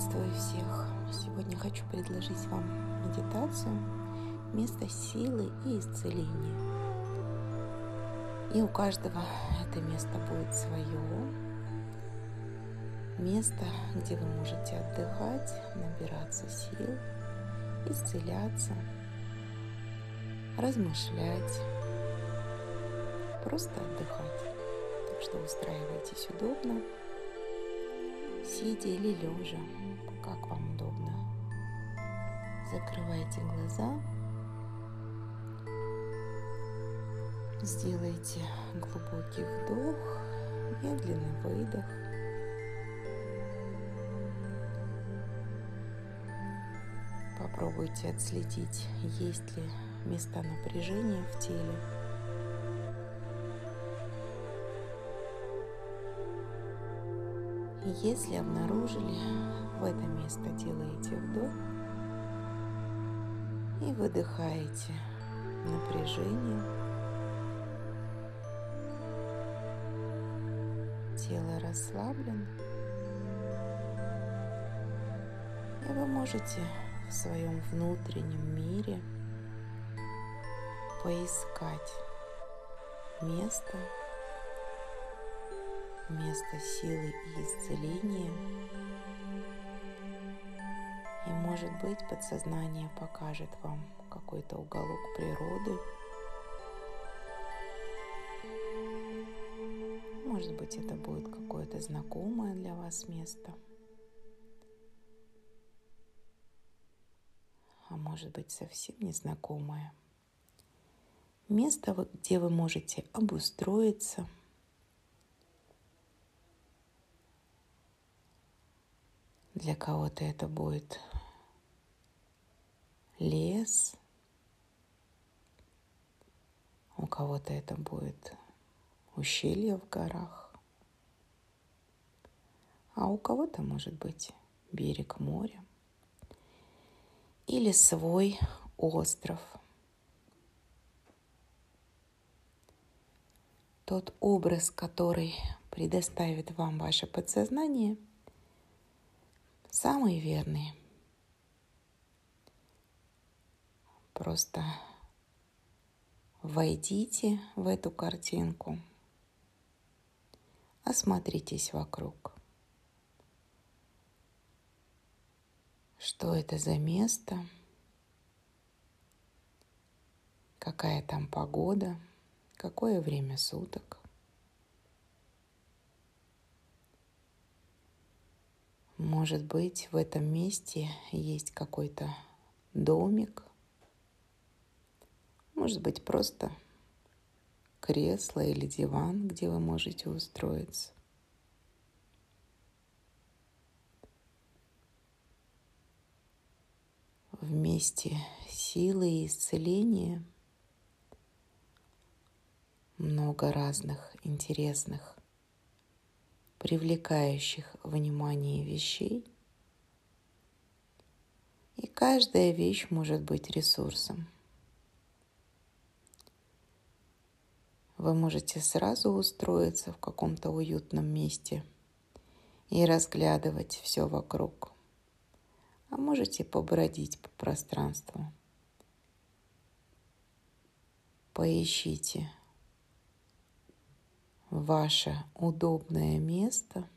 Приветствую всех! Сегодня хочу предложить вам медитацию «Место силы и исцеления». И у каждого это место будет свое. Место, где вы можете отдыхать, набираться сил, исцеляться, размышлять, просто отдыхать. Так что устраивайтесь удобно – сидя или лежа, как вам удобно. Закрывайте глаза. Сделайте глубокий вдох, медленный выдох. Попробуйте отследить, есть ли места напряжения в теле. Если обнаружили, в это место делаете вдох и выдыхаете напряжение. Тело расслаблено. И вы можете в своем внутреннем мире поискать место, место силы и исцеления. И может быть подсознание покажет вам какой-то уголок природы. Может быть это будет какое-то знакомое для вас место. А может быть совсем незнакомое. Место, где вы можете обустроиться – Для кого-то это будет лес, у кого-то это будет ущелье в горах, а у кого-то может быть берег моря или свой остров. Тот образ, который предоставит вам ваше подсознание – самые верные. Просто войдите в эту картинку, осмотритесь вокруг. Что это за место? Какая там погода? Какое время суток? Может быть, в этом месте есть какой-то домик. Может быть, просто кресло или диван, где вы можете устроиться. В месте силы и исцеления много разных интересных привлекающих внимание вещей. И каждая вещь может быть ресурсом. Вы можете сразу устроиться в каком-то уютном месте и разглядывать все вокруг. А можете побродить по пространству. Поищите ваше удобное место,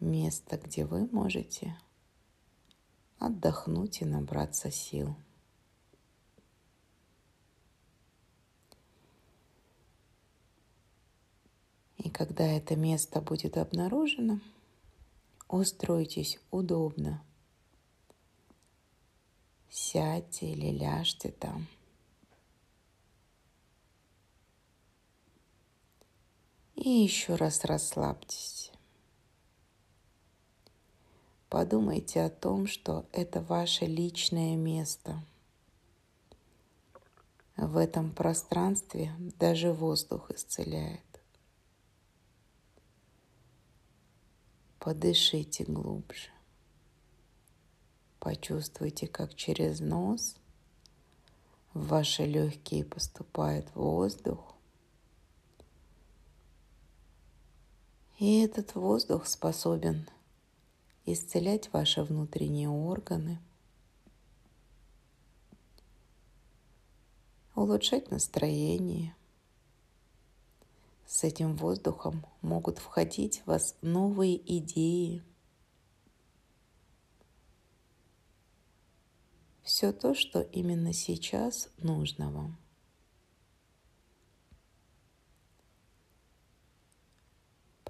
место, где вы можете отдохнуть и набраться сил. И когда это место будет обнаружено, устройтесь удобно. Сядьте или ляжьте там – И еще раз расслабьтесь. Подумайте о том, что это ваше личное место. В этом пространстве даже воздух исцеляет. Подышите глубже. Почувствуйте, как через нос в ваши легкие поступает воздух, И этот воздух способен исцелять ваши внутренние органы, улучшать настроение. С этим воздухом могут входить в вас новые идеи. Все то, что именно сейчас нужно вам.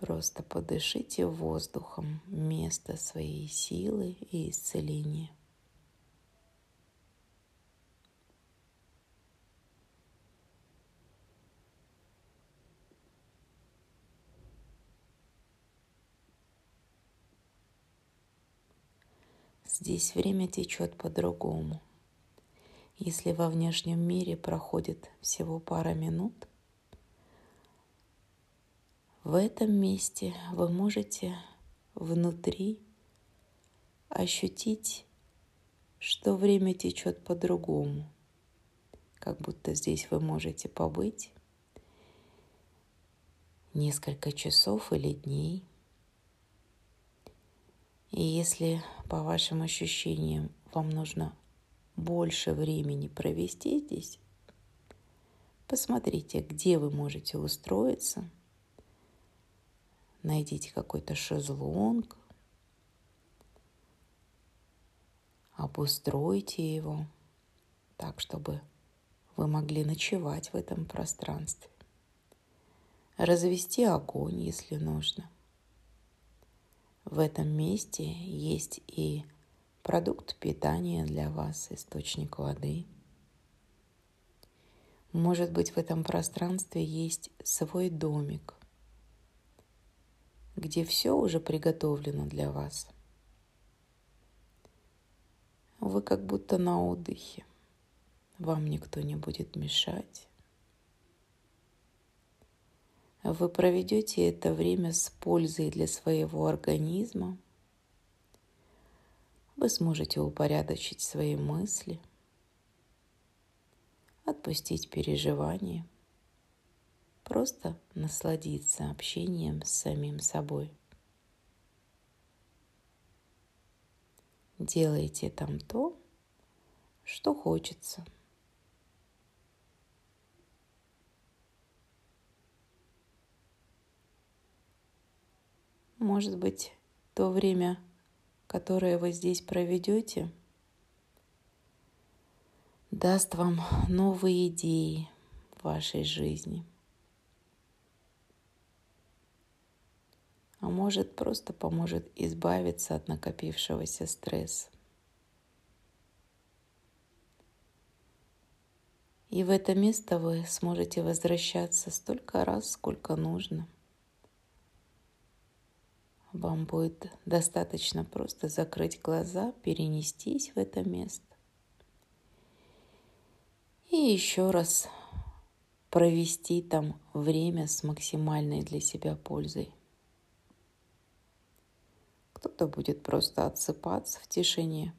Просто подышите воздухом место своей силы и исцеления. Здесь время течет по-другому. Если во внешнем мире проходит всего пара минут – в этом месте вы можете внутри ощутить, что время течет по-другому, как будто здесь вы можете побыть несколько часов или дней. И если по вашим ощущениям вам нужно больше времени провести здесь, посмотрите, где вы можете устроиться – найдите какой-то шезлонг, обустройте его так, чтобы вы могли ночевать в этом пространстве, развести огонь, если нужно. В этом месте есть и продукт питания для вас, источник воды. Может быть, в этом пространстве есть свой домик, где все уже приготовлено для вас. Вы как будто на отдыхе. Вам никто не будет мешать. Вы проведете это время с пользой для своего организма. Вы сможете упорядочить свои мысли, отпустить переживания – Просто насладиться общением с самим собой. Делайте там то, что хочется. Может быть, то время, которое вы здесь проведете, даст вам новые идеи в вашей жизни – а может просто поможет избавиться от накопившегося стресса. И в это место вы сможете возвращаться столько раз, сколько нужно. Вам будет достаточно просто закрыть глаза, перенестись в это место. И еще раз провести там время с максимальной для себя пользой. Кто-то будет просто отсыпаться в тишине.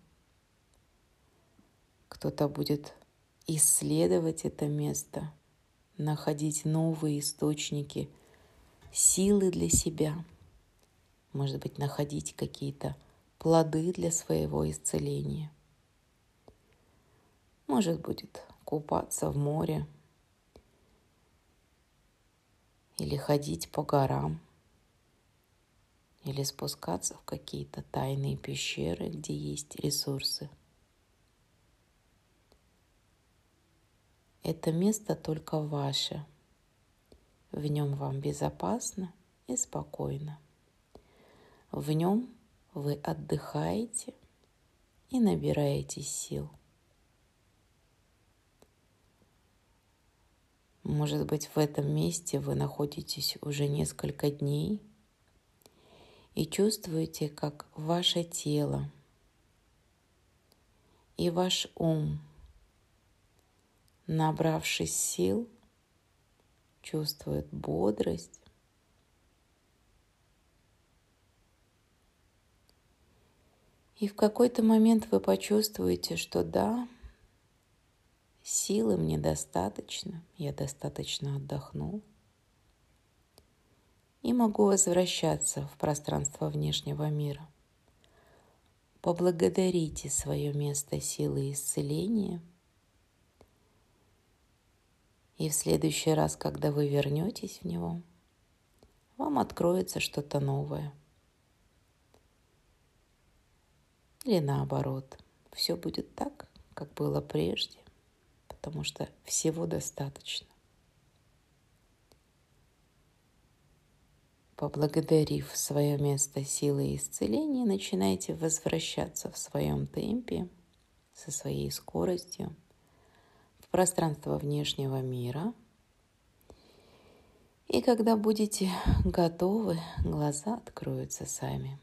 Кто-то будет исследовать это место, находить новые источники силы для себя. Может быть, находить какие-то плоды для своего исцеления. Может будет купаться в море или ходить по горам – или спускаться в какие-то тайные пещеры, где есть ресурсы. Это место только ваше. В нем вам безопасно и спокойно. В нем вы отдыхаете и набираетесь сил. Может быть, в этом месте вы находитесь уже несколько дней – и чувствуете, как ваше тело и ваш ум, набравшись сил, чувствует бодрость, И в какой-то момент вы почувствуете, что да, силы мне достаточно, я достаточно отдохнул. И могу возвращаться в пространство внешнего мира. Поблагодарите свое место силы исцеления. И в следующий раз, когда вы вернетесь в него, вам откроется что-то новое. Или наоборот, все будет так, как было прежде, потому что всего достаточно. Поблагодарив свое место силы и исцеления, начинайте возвращаться в своем темпе, со своей скоростью, в пространство внешнего мира. И когда будете готовы, глаза откроются сами.